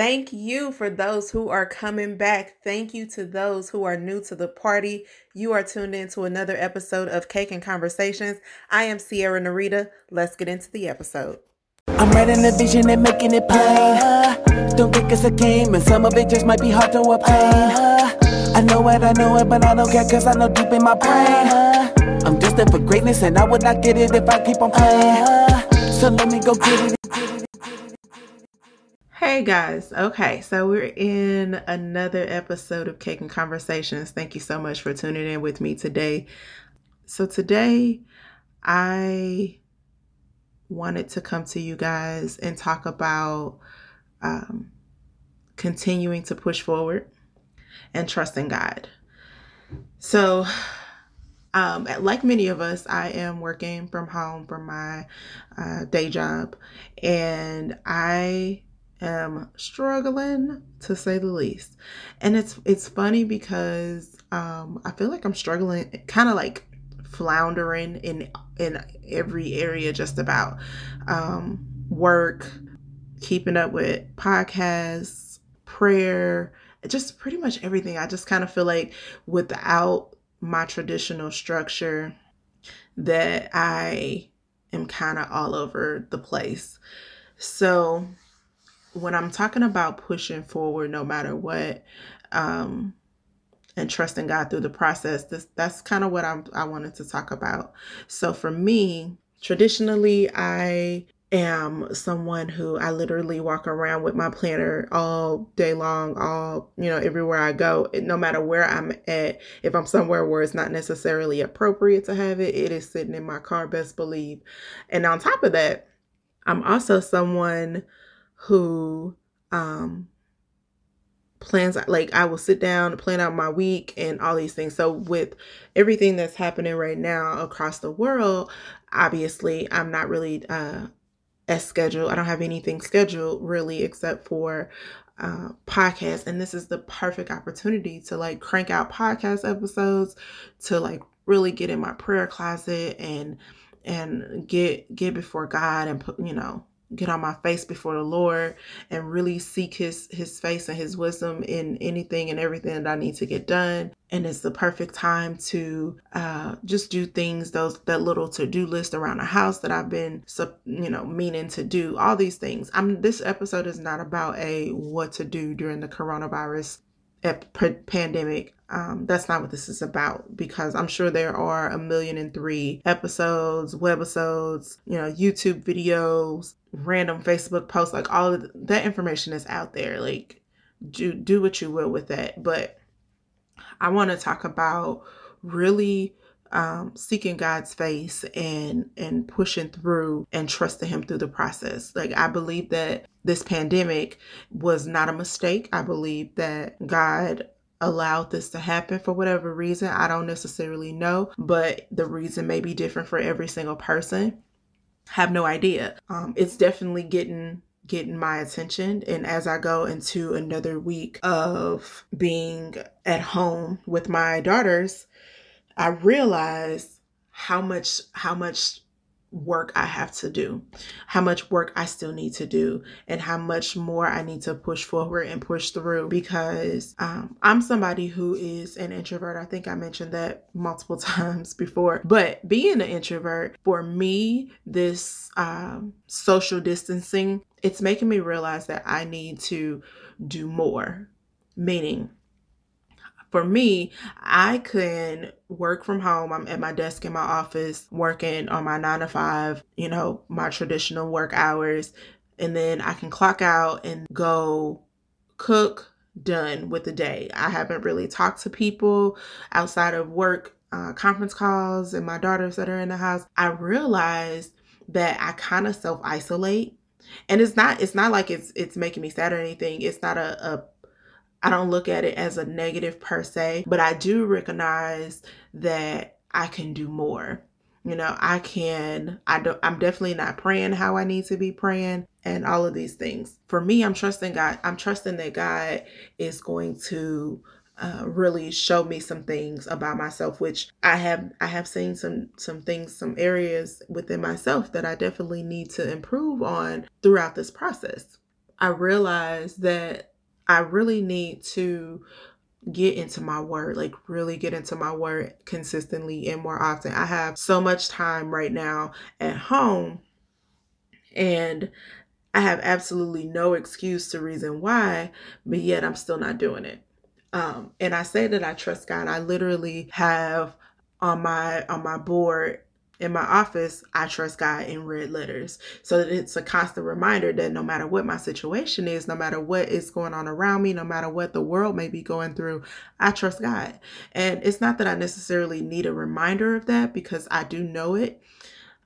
Thank you for those who are coming back. Thank you to those who are new to the party. You are tuned in to another episode of Cake and Conversations. I am Sierra Narita. Let's get into the episode. I'm writing the vision and making it plain. Don't think it's a game, and some of it just might be hard to obtain. I know it, I know it, but I don't care cause I know deep in my brain. I'm destined for greatness, and I would not get it if I keep on playing. So let me go get it. Hey guys, okay, so we're in another episode of Cake and Conversations. Thank you so much for tuning in with me today. So, today I wanted to come to you guys and talk about um, continuing to push forward and trusting God. So, um, like many of us, I am working from home from my uh, day job, and I am struggling to say the least. And it's it's funny because um, I feel like I'm struggling, kind of like floundering in in every area, just about um, work, keeping up with podcasts, prayer, just pretty much everything. I just kind of feel like without my traditional structure, that I am kind of all over the place. So when I'm talking about pushing forward no matter what, um, and trusting God through the process, this that's kind of what I'm I wanted to talk about. So for me, traditionally I am someone who I literally walk around with my planner all day long, all, you know, everywhere I go, no matter where I'm at. If I'm somewhere where it's not necessarily appropriate to have it, it is sitting in my car, best believe. And on top of that, I'm also someone who um plans like I will sit down plan out my week and all these things. So with everything that's happening right now across the world, obviously I'm not really uh as scheduled. I don't have anything scheduled really except for uh podcasts and this is the perfect opportunity to like crank out podcast episodes to like really get in my prayer closet and and get get before God and put you know get on my face before the Lord and really seek his his face and his wisdom in anything and everything that I need to get done. And it's the perfect time to uh, just do things those that little to do list around the house that I've been you know meaning to do. All these things. I'm this episode is not about a what to do during the coronavirus pandemic um, that's not what this is about because I'm sure there are a million and three episodes, webisodes, you know, YouTube videos, random Facebook posts, like all of that information is out there. Like, do do what you will with that. But I want to talk about really um, seeking God's face and and pushing through and trusting Him through the process. Like I believe that this pandemic was not a mistake. I believe that God allowed this to happen for whatever reason. I don't necessarily know, but the reason may be different for every single person. Have no idea. Um, it's definitely getting getting my attention and as I go into another week of being at home with my daughters, I realize how much how much work I have to do, how much work I still need to do, and how much more I need to push forward and push through because um, I'm somebody who is an introvert. I think I mentioned that multiple times before. But being an introvert, for me, this um, social distancing, it's making me realize that I need to do more. Meaning, for me, I can work from home. I'm at my desk in my office working on my nine to five, you know, my traditional work hours. And then I can clock out and go cook, done with the day. I haven't really talked to people outside of work uh, conference calls and my daughters that are in the house. I realized that I kind of self isolate. And it's not it's not like it's it's making me sad or anything. It's not a, a I don't look at it as a negative per se, but I do recognize that I can do more. You know, I can, I don't, I'm definitely not praying how I need to be praying and all of these things. For me, I'm trusting God. I'm trusting that God is going to uh, really show me some things about myself which i have i have seen some some things some areas within myself that i definitely need to improve on throughout this process I realized that I really need to get into my word, like really get into my word consistently and more often. I have so much time right now at home and I have absolutely no excuse to reason why, but yet I'm still not doing it. Um, and I say that I trust God. I literally have on my on my board in my office, I trust God in red letters. So that it's a constant reminder that no matter what my situation is, no matter what is going on around me, no matter what the world may be going through, I trust God. And it's not that I necessarily need a reminder of that because I do know it,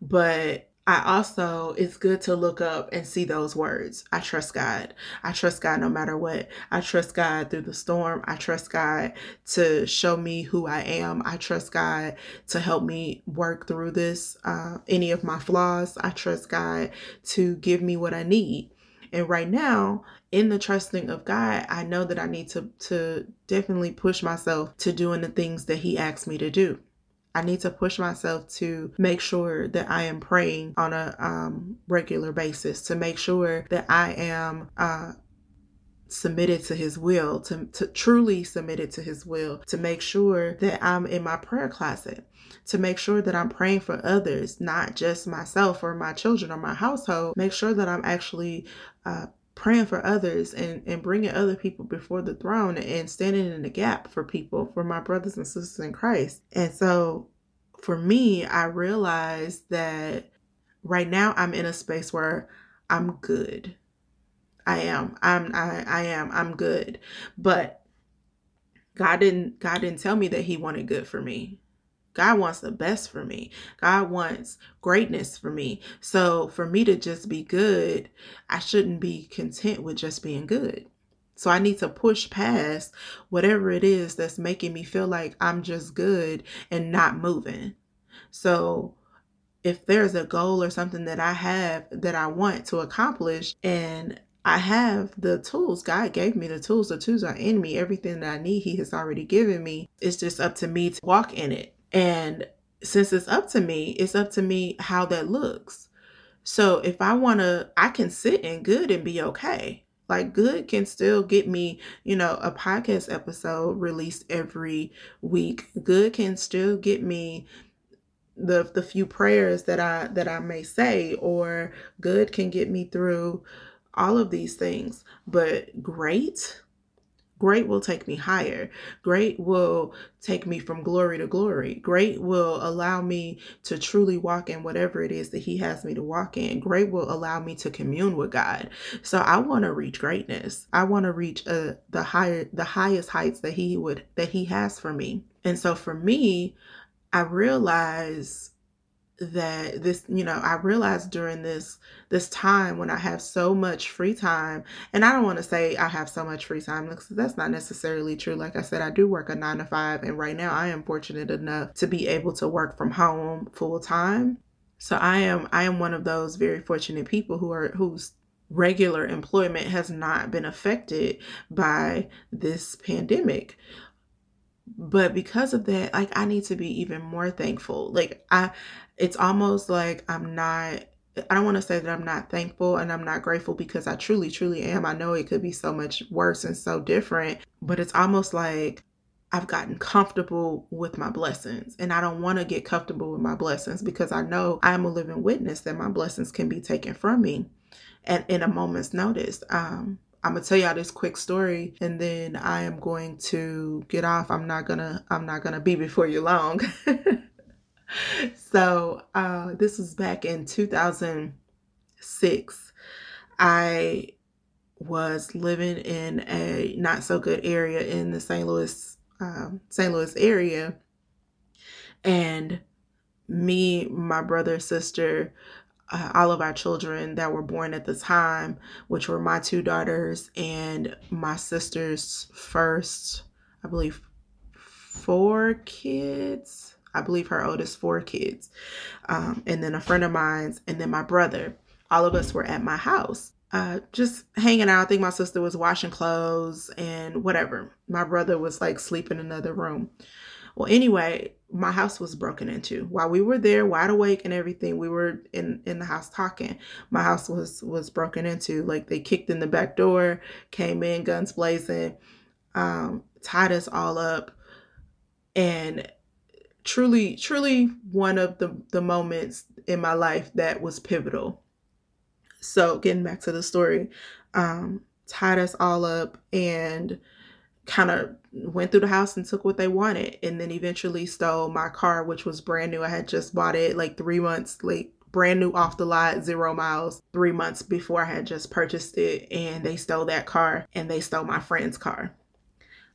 but I also, it's good to look up and see those words. I trust God. I trust God no matter what. I trust God through the storm. I trust God to show me who I am. I trust God to help me work through this, uh, any of my flaws. I trust God to give me what I need. And right now, in the trusting of God, I know that I need to, to definitely push myself to doing the things that He asks me to do. I need to push myself to make sure that I am praying on a um, regular basis, to make sure that I am uh, submitted to his will, to, to truly submitted to his will, to make sure that I'm in my prayer closet, to make sure that I'm praying for others, not just myself or my children or my household. Make sure that I'm actually uh, praying for others and, and bringing other people before the throne and standing in the gap for people, for my brothers and sisters in Christ. And so for me, I realized that right now I'm in a space where I'm good. I am. I'm I, I am. I'm good. But God didn't God didn't tell me that he wanted good for me. God wants the best for me. God wants greatness for me. So for me to just be good, I shouldn't be content with just being good. So I need to push past whatever it is that's making me feel like I'm just good and not moving. So if there's a goal or something that I have that I want to accomplish and I have the tools. God gave me the tools. The tools are in me. Everything that I need, He has already given me. It's just up to me to walk in it. And since it's up to me, it's up to me how that looks. So if I want to, I can sit in good and be okay. Like good can still get me, you know, a podcast episode released every week. Good can still get me the the few prayers that I that I may say or good can get me through all of these things. But great Great will take me higher. Great will take me from glory to glory. Great will allow me to truly walk in whatever it is that He has me to walk in. Great will allow me to commune with God. So I want to reach greatness. I want to reach uh, the higher, the highest heights that He would that He has for me. And so for me, I realize that this you know i realized during this this time when i have so much free time and i don't want to say i have so much free time because that's not necessarily true. Like i said i do work a nine to five and right now i am fortunate enough to be able to work from home full time so i am i am one of those very fortunate people who are whose regular employment has not been affected by this pandemic but because of that like i need to be even more thankful like i it's almost like I'm not I don't want to say that I'm not thankful and I'm not grateful because I truly, truly am. I know it could be so much worse and so different, but it's almost like I've gotten comfortable with my blessings and I don't want to get comfortable with my blessings because I know I'm a living witness that my blessings can be taken from me and in a moment's notice. Um, I'm gonna tell y'all this quick story and then I am going to get off. I'm not gonna I'm not gonna be before you long. so uh, this was back in 2006. I was living in a not so good area in the St. Louis um, St. Louis area, and me, my brother, sister, uh, all of our children that were born at the time, which were my two daughters and my sister's first, I believe, four kids I believe her oldest four kids, um, and then a friend of mine's, and then my brother. All of us were at my house, uh, just hanging out. I think my sister was washing clothes and whatever. My brother was like sleeping in another room. Well, anyway, my house was broken into. While we were there wide awake and everything we were in in the house talking. My house was was broken into. Like they kicked in the back door came in guns blazing um tied us all up. And truly truly one of the the moments in my life that was pivotal. So getting back to the story um tied us all up and kind of went through the house and took what they wanted. And then eventually stole my car which was brand new. I had just bought it like three months late brand new off the lot zero miles three months before i had just purchased it. And they stole that car and they stole my friend's car.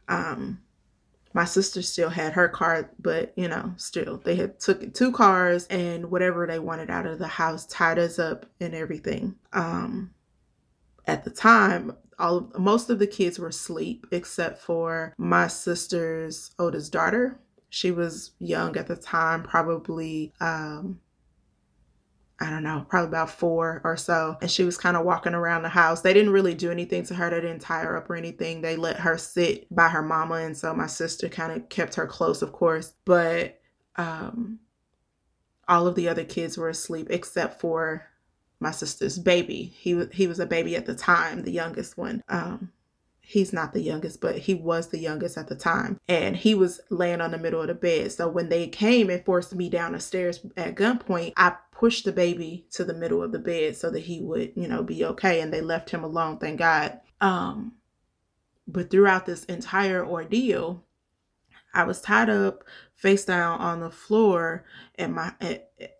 Um my sister still had her car but you know still they had took two cars and whatever they wanted out of the house tied us up and everything. Um at the time all most of the kids were asleep except for my sister's oldest daughter. She was young at the time, probably um I don't know, probably about four or so. And she was kind of walking around the house. They didn't really do anything to her. They didn't tie her up or anything. They let her sit by her mama. And so my sister kind of kept her close, of course. But um, all of the other kids were asleep except for my sister's baby. He he was a baby at the time, the youngest one. Um, he's not the youngest, but he was the youngest at the time. And he was laying on the middle of the bed. So when they came and forced me down the stairs at gunpoint, I pushed the baby to the middle of the bed so that he would, you know, be okay. And they left him alone, thank God. Um, but throughout this entire ordeal, I was tied up face down on the floor in my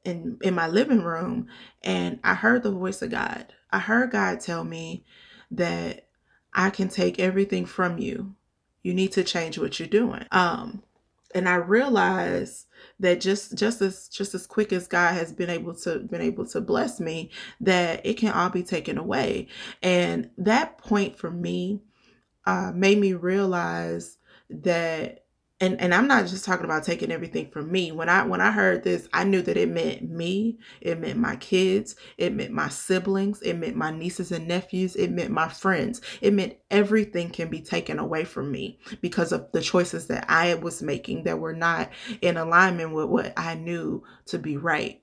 in in my living room and I heard the voice of God. I heard God tell me that I can take everything from you. You need to change what you're doing. Um and I realized that just just as just as quick as God has been able to been able to bless me that it can all be taken away. And that point for me uh made me realize that and and I'm not just talking about taking everything from me. When I when I heard this, I knew that it meant me, it meant my kids, it meant my siblings, it meant my nieces and nephews, it meant my friends. It meant everything can be taken away from me because of the choices that I was making that were not in alignment with what I knew to be right.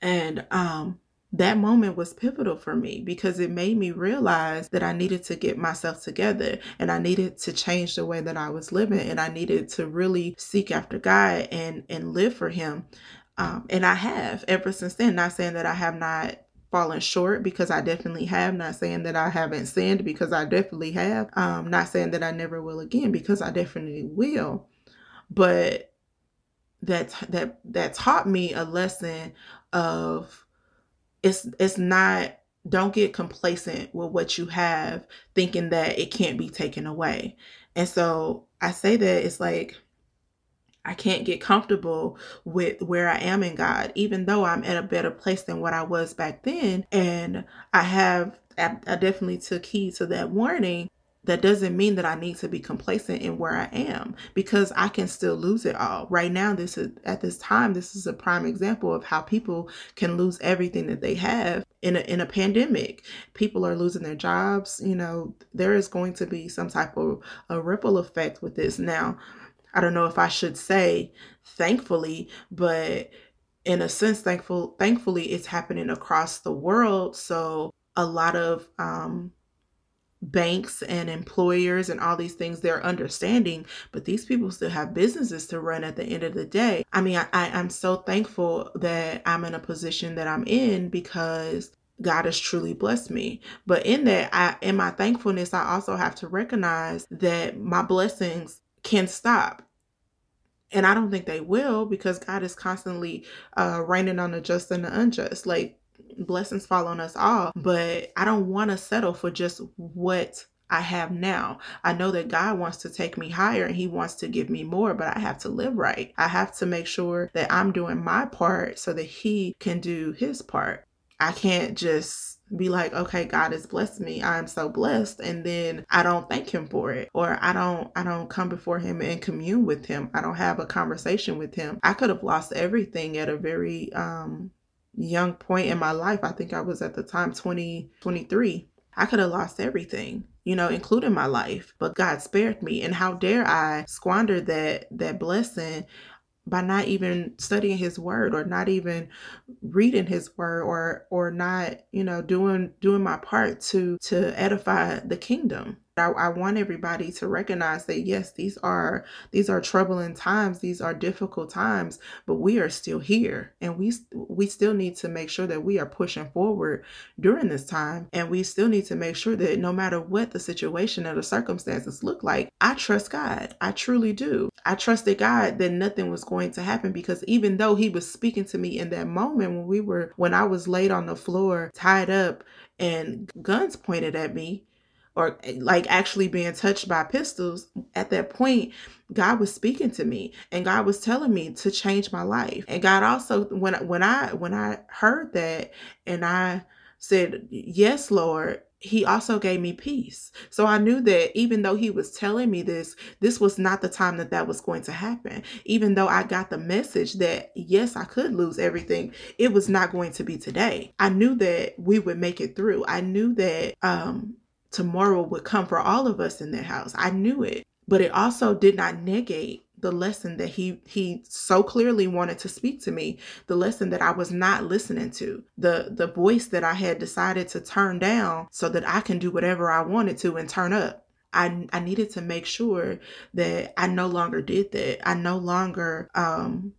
And um that moment was pivotal for me because it made me realize that I needed to get myself together and I needed to change the way that I was living and I needed to really seek after God and and live for him. Um, and I have ever since then, not saying that I have not fallen short because I definitely have. Not saying that I haven't sinned because I definitely have. Um, not saying that I never will again because I definitely will. But that that that taught me a lesson of it's it's not don't get complacent with what you have thinking that it can't be taken away. And so I say that it's like I can't get comfortable with where I am in God, even though I'm at a better place than what I was back then. And I have, I definitely took heed to that warning that doesn't mean that I need to be complacent in where I am because I can still lose it all. Right now, this is at this time, this is a prime example of how people can lose everything that they have in a in a pandemic. People are losing their jobs. You know, there is going to be some type of a ripple effect with this. Now, I don't know if I should say thankfully, but in a sense, thankful thankfully it's happening across the world. So a lot of um banks and employers and all these things they're understanding but these people still have businesses to run at the end of the day i mean I, I, i'm so thankful that i'm in a position that i'm in because God has truly blessed me. But in that, I in my thankfulness, I also have to recognize that my blessings can stop. And I don't think they will because God is constantly uh, raining on the just and the unjust. Like blessings fall on us all, but I don't want to settle for just what I have now. I know that God wants to take me higher and He wants to give me more, but I have to live right. I have to make sure that I'm doing my part so that He can do His part. I can't just be like, okay, God has blessed me. I'm so blessed. And then I don't thank him for it. Or I don't I don't come before him and commune with him. I don't have a conversation with him. I could have lost everything at a very um young point in my life. I think I was at the time 20, 23. I could have lost everything, you know, including my life. But God spared me. And how dare I squander that that blessing by not even studying his word or not even reading his word or or not you know doing doing my part to to edify the kingdom I, I want everybody to recognize that yes, these are these are troubling times, these are difficult times, but we are still here, and we we still need to make sure that we are pushing forward during this time, and we still need to make sure that no matter what the situation or the circumstances look like, I trust God. I truly do. I trusted God that nothing was going to happen because even though He was speaking to me in that moment when we were when I was laid on the floor, tied up, and guns pointed at me or like actually being touched by pistols at that point god was speaking to me and god was telling me to change my life and god also when when i when i heard that and i said yes lord he also gave me peace. So I knew that even though he was telling me this, this was not the time that that was going to happen. Even though I got the message that yes, I could lose everything, it was not going to be today. I knew that we would make it through. I knew that um tomorrow would come for all of us in that house. I knew it, but it also did not negate the lesson that he he so clearly wanted to speak to me the lesson that i was not listening to the the voice that i had decided to turn down so that i can do whatever i wanted to and turn up. I i needed to make sure that i no longer did that. I no longer um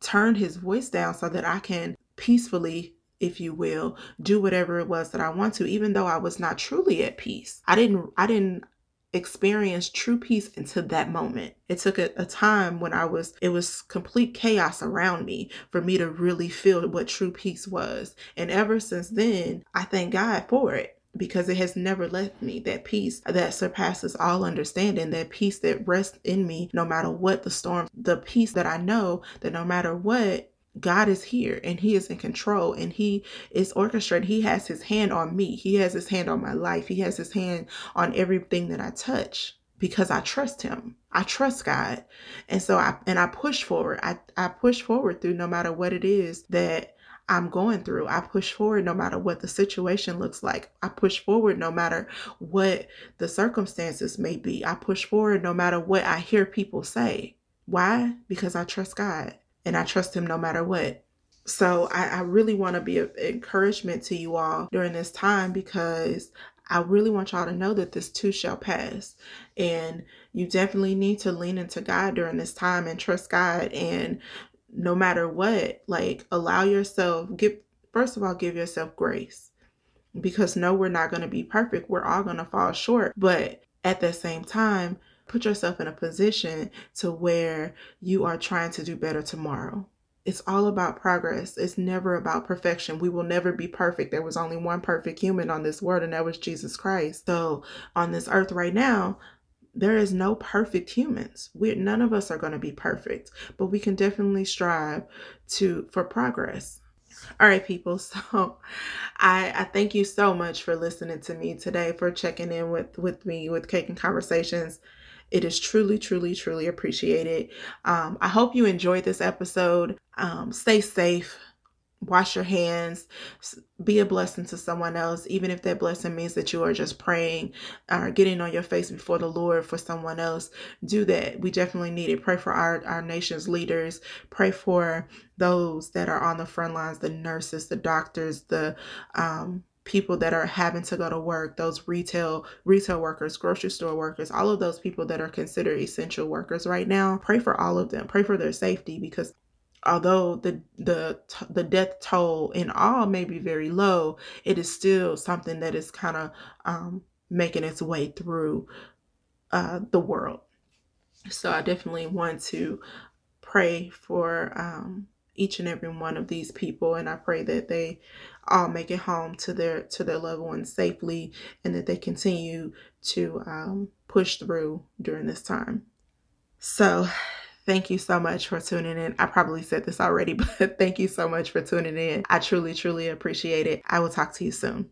turned his voice down so that i can peacefully if you will, do whatever it was that I want to, even though I was not truly at peace. I didn't, I didn't experience true peace until that moment. It took a, a, time when I was, it was complete chaos around me for me to really feel what true peace was. And ever since then, I thank God for it because it has never left me that peace that surpasses all understanding, that peace that rests in me no matter what the storm, the peace that I know that no matter what, God is here and He is in control and He is orchestrating. He has His hand on me. He has His hand on my life. He has His hand on everything that I touch because I trust Him. I trust God. And so I and I push forward. I, I push forward through no matter what it is that I'm going through. I push forward no matter what the situation looks like. I push forward no matter what the circumstances may be. I push forward no matter what I hear people say. Why? Because I trust God and I trust him no matter what. So I, I really want to be an encouragement to you all during this time because I really want y'all to know that this too shall pass. And you definitely need to lean into God during this time and trust God. And no matter what, like allow yourself, give, first of all, give yourself grace because no, we're not going to be perfect. We're all going to fall short. But at the same time, put yourself in a position to where you are trying to do better tomorrow. It's all about progress. It's never about perfection. We will never be perfect. There was only one perfect human on this world, and that was Jesus Christ. So, on this earth right now, there is no perfect humans. We none of us are going to be perfect, but we can definitely strive to for progress. All right, people. So I, I thank you so much for listening to me today, for checking in with, with me with Cake and Conversations. It is truly, truly, truly appreciated. Um, I hope you enjoyed this episode. Um, stay safe. Wash your hands. Be a blessing to someone else, even if that blessing means that you are just praying or getting on your face before the Lord for someone else. Do that. We definitely need it. Pray for our, our nation's leaders. Pray for those that are on the front lines the nurses, the doctors, the um, people that are having to go to work those retail retail workers grocery store workers all of those people that are considered essential workers right now pray for all of them. Pray for their safety because although the the the death toll in all may be very low it is still something that is kind of um, making its way through uh, the world. So i definitely want to pray for um, each and every one of these people and i pray that they all make it home to their to their loved ones safely and that they continue to um, push through during this time. So thank you so much for tuning in. I probably said this already but thank you so much for tuning in. I truly truly appreciate it. I will talk to you soon